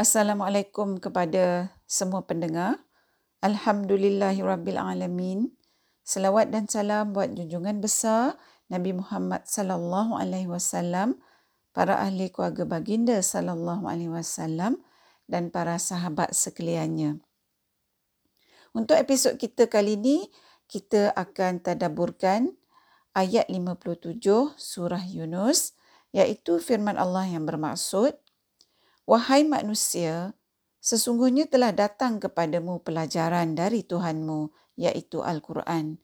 Assalamualaikum kepada semua pendengar. Alhamdulillahirabbilalamin. Selawat dan salam buat junjungan besar Nabi Muhammad sallallahu alaihi wasallam, para ahli keluarga baginda sallallahu alaihi wasallam dan para sahabat sekaliannya. Untuk episod kita kali ini, kita akan tadaburkan ayat 57 surah Yunus iaitu firman Allah yang bermaksud Wahai manusia sesungguhnya telah datang kepadamu pelajaran dari Tuhanmu iaitu Al-Quran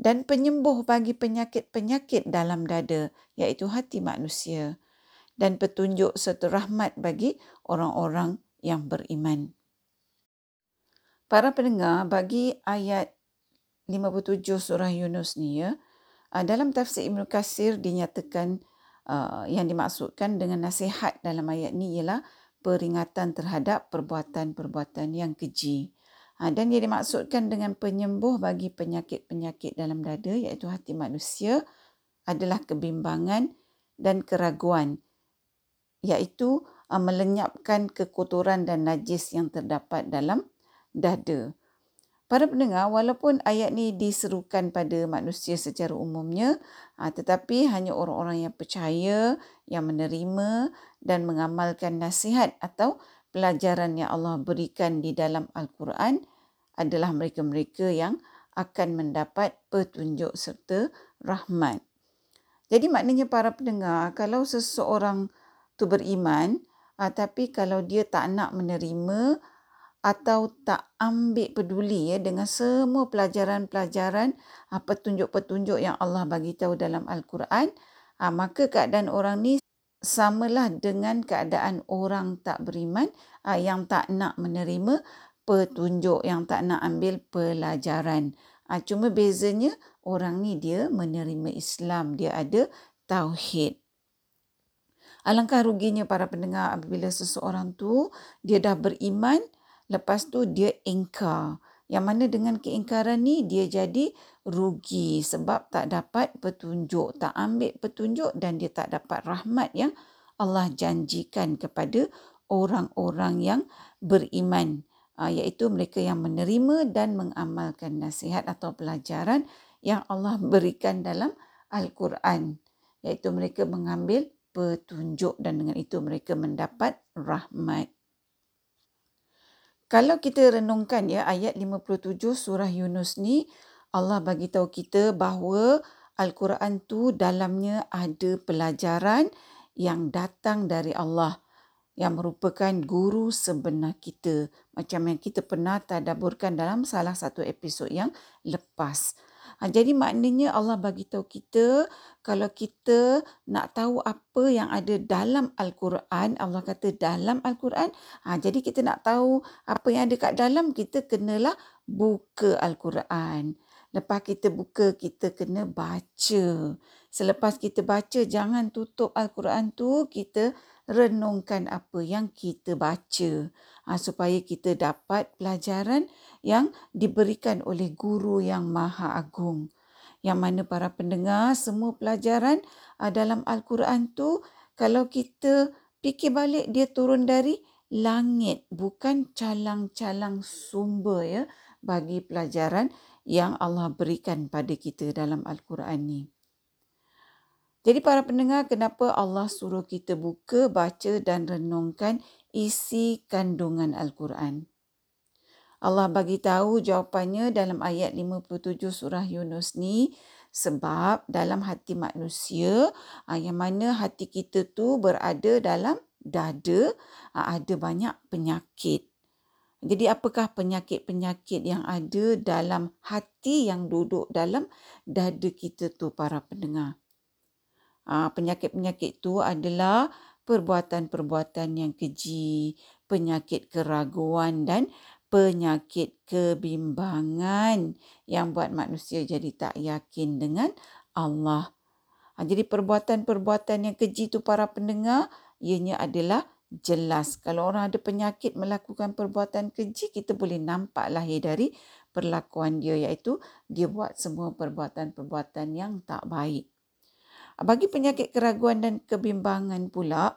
dan penyembuh bagi penyakit-penyakit dalam dada iaitu hati manusia dan petunjuk serta rahmat bagi orang-orang yang beriman. Para pendengar bagi ayat 57 surah Yunus ni ya dalam tafsir Ibn Qasir dinyatakan uh, yang dimaksudkan dengan nasihat dalam ayat ni ialah peringatan terhadap perbuatan-perbuatan yang keji. Ha, dan ia dimaksudkan dengan penyembuh bagi penyakit-penyakit dalam dada iaitu hati manusia adalah kebimbangan dan keraguan iaitu uh, melenyapkan kekotoran dan najis yang terdapat dalam dada. Para pendengar, walaupun ayat ni diserukan pada manusia secara umumnya, ha, tetapi hanya orang-orang yang percaya, yang menerima dan mengamalkan nasihat atau pelajaran yang Allah berikan di dalam Al-Quran adalah mereka-mereka yang akan mendapat petunjuk serta rahmat. Jadi maknanya para pendengar, kalau seseorang tu beriman, ha, tapi kalau dia tak nak menerima atau tak ambil peduli ya dengan semua pelajaran-pelajaran ha, petunjuk-petunjuk yang Allah bagi tahu dalam al-Quran ha, maka keadaan orang ni samalah dengan keadaan orang tak beriman ha, yang tak nak menerima petunjuk yang tak nak ambil pelajaran. Ha, cuma bezanya orang ni dia menerima Islam dia ada tauhid. Alangkah ruginya para pendengar apabila seseorang tu dia dah beriman Lepas tu dia ingkar. Yang mana dengan keingkaran ni dia jadi rugi sebab tak dapat petunjuk, tak ambil petunjuk dan dia tak dapat rahmat yang Allah janjikan kepada orang-orang yang beriman. Ah, iaitu mereka yang menerima dan mengamalkan nasihat atau pelajaran yang Allah berikan dalam Al-Quran. Iaitu mereka mengambil petunjuk dan dengan itu mereka mendapat rahmat kalau kita renungkan ya ayat 57 surah Yunus ni Allah bagi tahu kita bahawa Al-Quran tu dalamnya ada pelajaran yang datang dari Allah yang merupakan guru sebenar kita macam yang kita pernah tadaburkan dalam salah satu episod yang lepas. Ha, jadi maknanya Allah bagi tahu kita kalau kita nak tahu apa yang ada dalam Al-Quran, Allah kata dalam Al-Quran, ha, jadi kita nak tahu apa yang ada kat dalam, kita kenalah buka Al-Quran. Lepas kita buka, kita kena baca. Selepas kita baca, jangan tutup Al-Quran tu, kita renungkan apa yang kita baca. Ha, supaya kita dapat pelajaran yang diberikan oleh guru yang maha agung. Yang mana para pendengar semua pelajaran uh, dalam Al-Quran tu kalau kita fikir balik dia turun dari langit bukan calang-calang sumber ya bagi pelajaran yang Allah berikan pada kita dalam Al-Quran ni. Jadi para pendengar kenapa Allah suruh kita buka, baca dan renungkan isi kandungan Al-Quran? Allah bagi tahu jawapannya dalam ayat 57 surah Yunus ni sebab dalam hati manusia ah, yang mana hati kita tu berada dalam dada ah, ada banyak penyakit. Jadi apakah penyakit-penyakit yang ada dalam hati yang duduk dalam dada kita tu para pendengar? Ah, penyakit-penyakit tu adalah perbuatan-perbuatan yang keji, penyakit keraguan dan penyakit kebimbangan yang buat manusia jadi tak yakin dengan Allah. Ha, jadi perbuatan-perbuatan yang keji itu para pendengar, ianya adalah jelas. Kalau orang ada penyakit melakukan perbuatan keji, kita boleh nampak lahir dari perlakuan dia iaitu dia buat semua perbuatan-perbuatan yang tak baik. Bagi penyakit keraguan dan kebimbangan pula,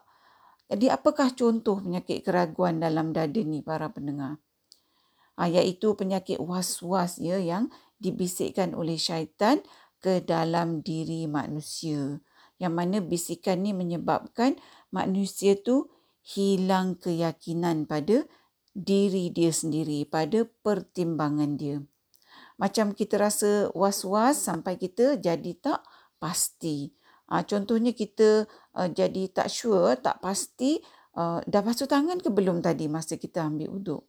Jadi apakah contoh penyakit keraguan dalam dada ni para pendengar? Ha, iaitu penyakit was-was ya yang dibisikkan oleh syaitan ke dalam diri manusia. Yang mana bisikan ni menyebabkan manusia tu hilang keyakinan pada diri dia sendiri, pada pertimbangan dia. Macam kita rasa was-was sampai kita jadi tak pasti. Ha, contohnya kita uh, jadi tak sure, tak pasti uh, dah basuh tangan ke belum tadi masa kita ambil uduk.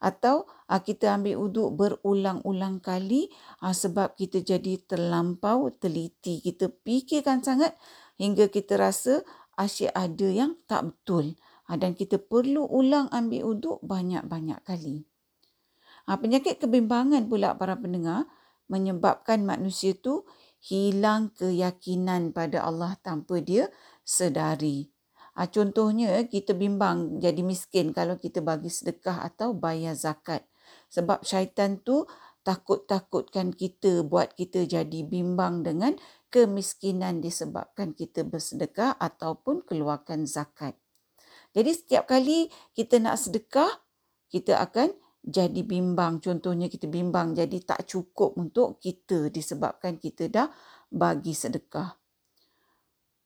Atau uh, kita ambil uduk berulang-ulang kali uh, sebab kita jadi terlampau teliti. Kita fikirkan sangat hingga kita rasa asyik ada yang tak betul. Uh, dan kita perlu ulang ambil uduk banyak-banyak kali. Uh, penyakit kebimbangan pula para pendengar menyebabkan manusia tu hilang keyakinan pada Allah tanpa dia sedari. Ha, contohnya kita bimbang jadi miskin kalau kita bagi sedekah atau bayar zakat. Sebab syaitan tu takut-takutkan kita buat kita jadi bimbang dengan kemiskinan disebabkan kita bersedekah ataupun keluarkan zakat. Jadi setiap kali kita nak sedekah, kita akan jadi bimbang. Contohnya kita bimbang jadi tak cukup untuk kita disebabkan kita dah bagi sedekah.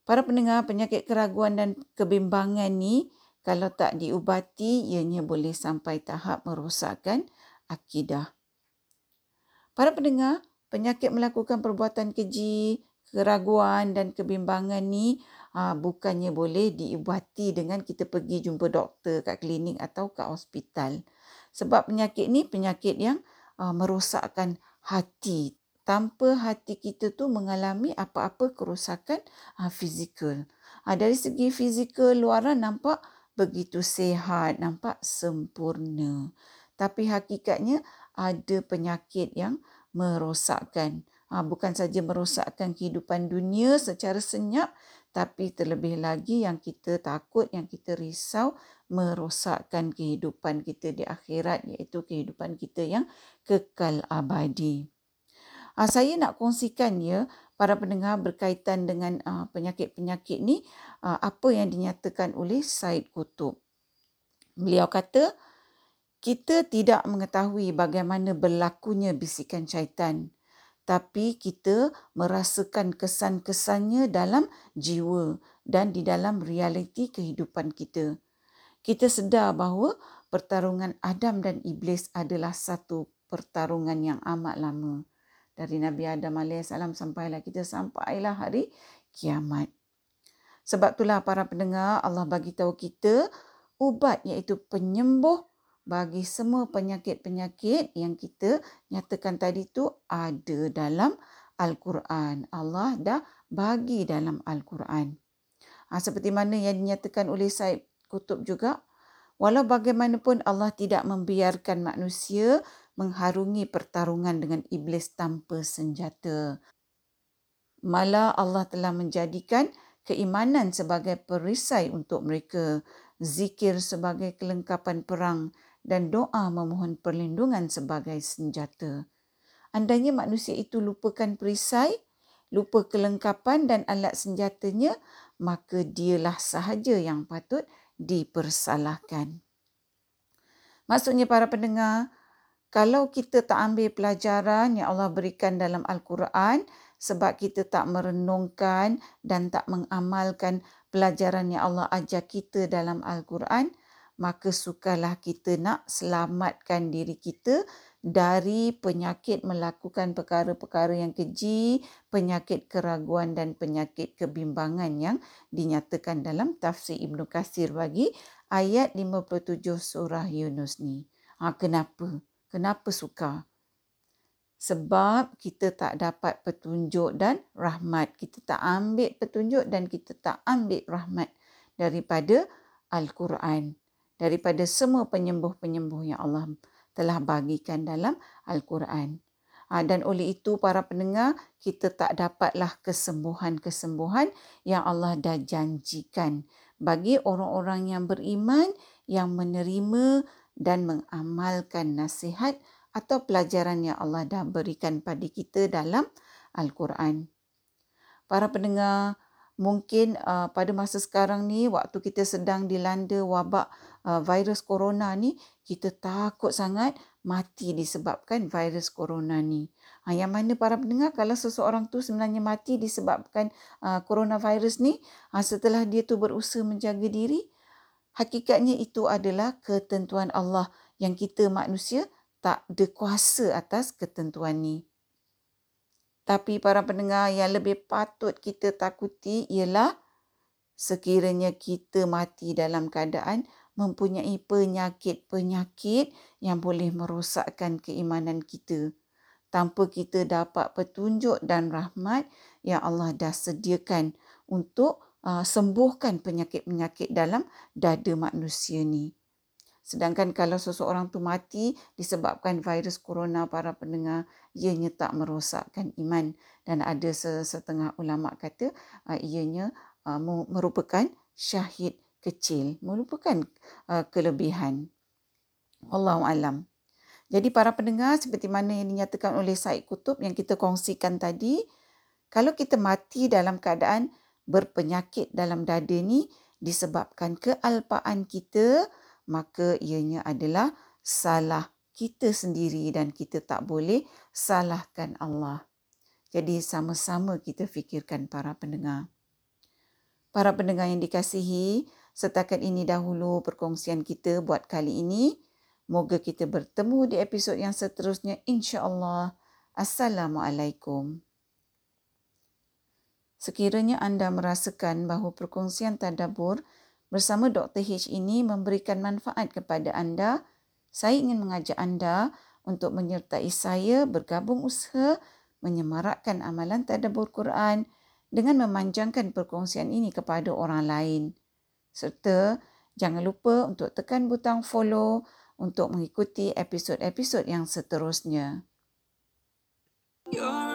Para pendengar penyakit keraguan dan kebimbangan ni kalau tak diubati ianya boleh sampai tahap merosakkan akidah. Para pendengar, penyakit melakukan perbuatan keji, keraguan dan kebimbangan ni ah, bukannya boleh diubati dengan kita pergi jumpa doktor kat klinik atau kat hospital. Sebab penyakit ni penyakit yang uh, merosakkan hati. Tanpa hati kita tu mengalami apa-apa kerosakan uh, fizikal. Uh, dari segi fizikal luaran nampak begitu sehat, nampak sempurna. Tapi hakikatnya ada penyakit yang merosakkan. Uh, bukan saja merosakkan kehidupan dunia secara senyap tapi terlebih lagi yang kita takut, yang kita risau merosakkan kehidupan kita di akhirat iaitu kehidupan kita yang kekal abadi. Uh, saya nak kongsikan ya para pendengar berkaitan dengan uh, penyakit-penyakit ni uh, apa yang dinyatakan oleh Said Kutub. Beliau kata kita tidak mengetahui bagaimana berlakunya bisikan syaitan tapi kita merasakan kesan-kesannya dalam jiwa dan di dalam realiti kehidupan kita. Kita sedar bahawa pertarungan Adam dan Iblis adalah satu pertarungan yang amat lama. Dari Nabi Adam AS sampailah kita sampailah hari kiamat. Sebab itulah para pendengar Allah bagi tahu kita ubat iaitu penyembuh bagi semua penyakit-penyakit yang kita nyatakan tadi tu ada dalam Al-Quran. Allah dah bagi dalam Al-Quran. Ha, seperti mana yang dinyatakan oleh Said Kutub juga, walau bagaimanapun Allah tidak membiarkan manusia mengharungi pertarungan dengan iblis tanpa senjata. Malah Allah telah menjadikan keimanan sebagai perisai untuk mereka, zikir sebagai kelengkapan perang dan doa memohon perlindungan sebagai senjata. Andainya manusia itu lupakan perisai, lupa kelengkapan dan alat senjatanya, maka dialah sahaja yang patut dipersalahkan. Maksudnya para pendengar, kalau kita tak ambil pelajaran yang Allah berikan dalam Al-Quran sebab kita tak merenungkan dan tak mengamalkan pelajaran yang Allah ajar kita dalam Al-Quran, maka sukalah kita nak selamatkan diri kita dari penyakit melakukan perkara-perkara yang keji, penyakit keraguan dan penyakit kebimbangan yang dinyatakan dalam tafsir Ibn Qasir bagi ayat 57 surah Yunus ni. Ha, kenapa? Kenapa suka? Sebab kita tak dapat petunjuk dan rahmat. Kita tak ambil petunjuk dan kita tak ambil rahmat daripada Al-Quran daripada semua penyembuh-penyembuh yang Allah telah bagikan dalam Al-Quran. Ha, dan oleh itu para pendengar, kita tak dapatlah kesembuhan-kesembuhan yang Allah dah janjikan bagi orang-orang yang beriman yang menerima dan mengamalkan nasihat atau pelajaran yang Allah dah berikan pada kita dalam Al-Quran. Para pendengar, mungkin uh, pada masa sekarang ni waktu kita sedang dilanda wabak virus corona ni kita takut sangat mati disebabkan virus corona ni. Ha, yang mana para pendengar kalau seseorang tu sebenarnya mati disebabkan uh, coronavirus ni ha, setelah dia tu berusaha menjaga diri hakikatnya itu adalah ketentuan Allah yang kita manusia tak ada kuasa atas ketentuan ni. Tapi para pendengar yang lebih patut kita takuti ialah sekiranya kita mati dalam keadaan mempunyai penyakit-penyakit yang boleh merosakkan keimanan kita. Tanpa kita dapat petunjuk dan rahmat yang Allah dah sediakan untuk uh, sembuhkan penyakit-penyakit dalam dada manusia ni. Sedangkan kalau seseorang tu mati disebabkan virus corona para pendengar, ianya tak merosakkan iman. Dan ada setengah ulama kata ianya merupakan syahid kecil, merupakan uh, kelebihan. Allahu alam. Jadi para pendengar seperti mana yang dinyatakan oleh Said Kutub yang kita kongsikan tadi, kalau kita mati dalam keadaan berpenyakit dalam dada ni disebabkan kealpaan kita, maka ianya adalah salah kita sendiri dan kita tak boleh salahkan Allah. Jadi sama-sama kita fikirkan para pendengar. Para pendengar yang dikasihi, setakat ini dahulu perkongsian kita buat kali ini. Moga kita bertemu di episod yang seterusnya insya-Allah. Assalamualaikum. Sekiranya anda merasakan bahawa perkongsian tadabbur bersama Dr. H ini memberikan manfaat kepada anda, saya ingin mengajak anda untuk menyertai saya bergabung usaha menyemarakkan amalan tadabbur Quran dengan memanjangkan perkongsian ini kepada orang lain serta jangan lupa untuk tekan butang follow untuk mengikuti episod-episod yang seterusnya. You're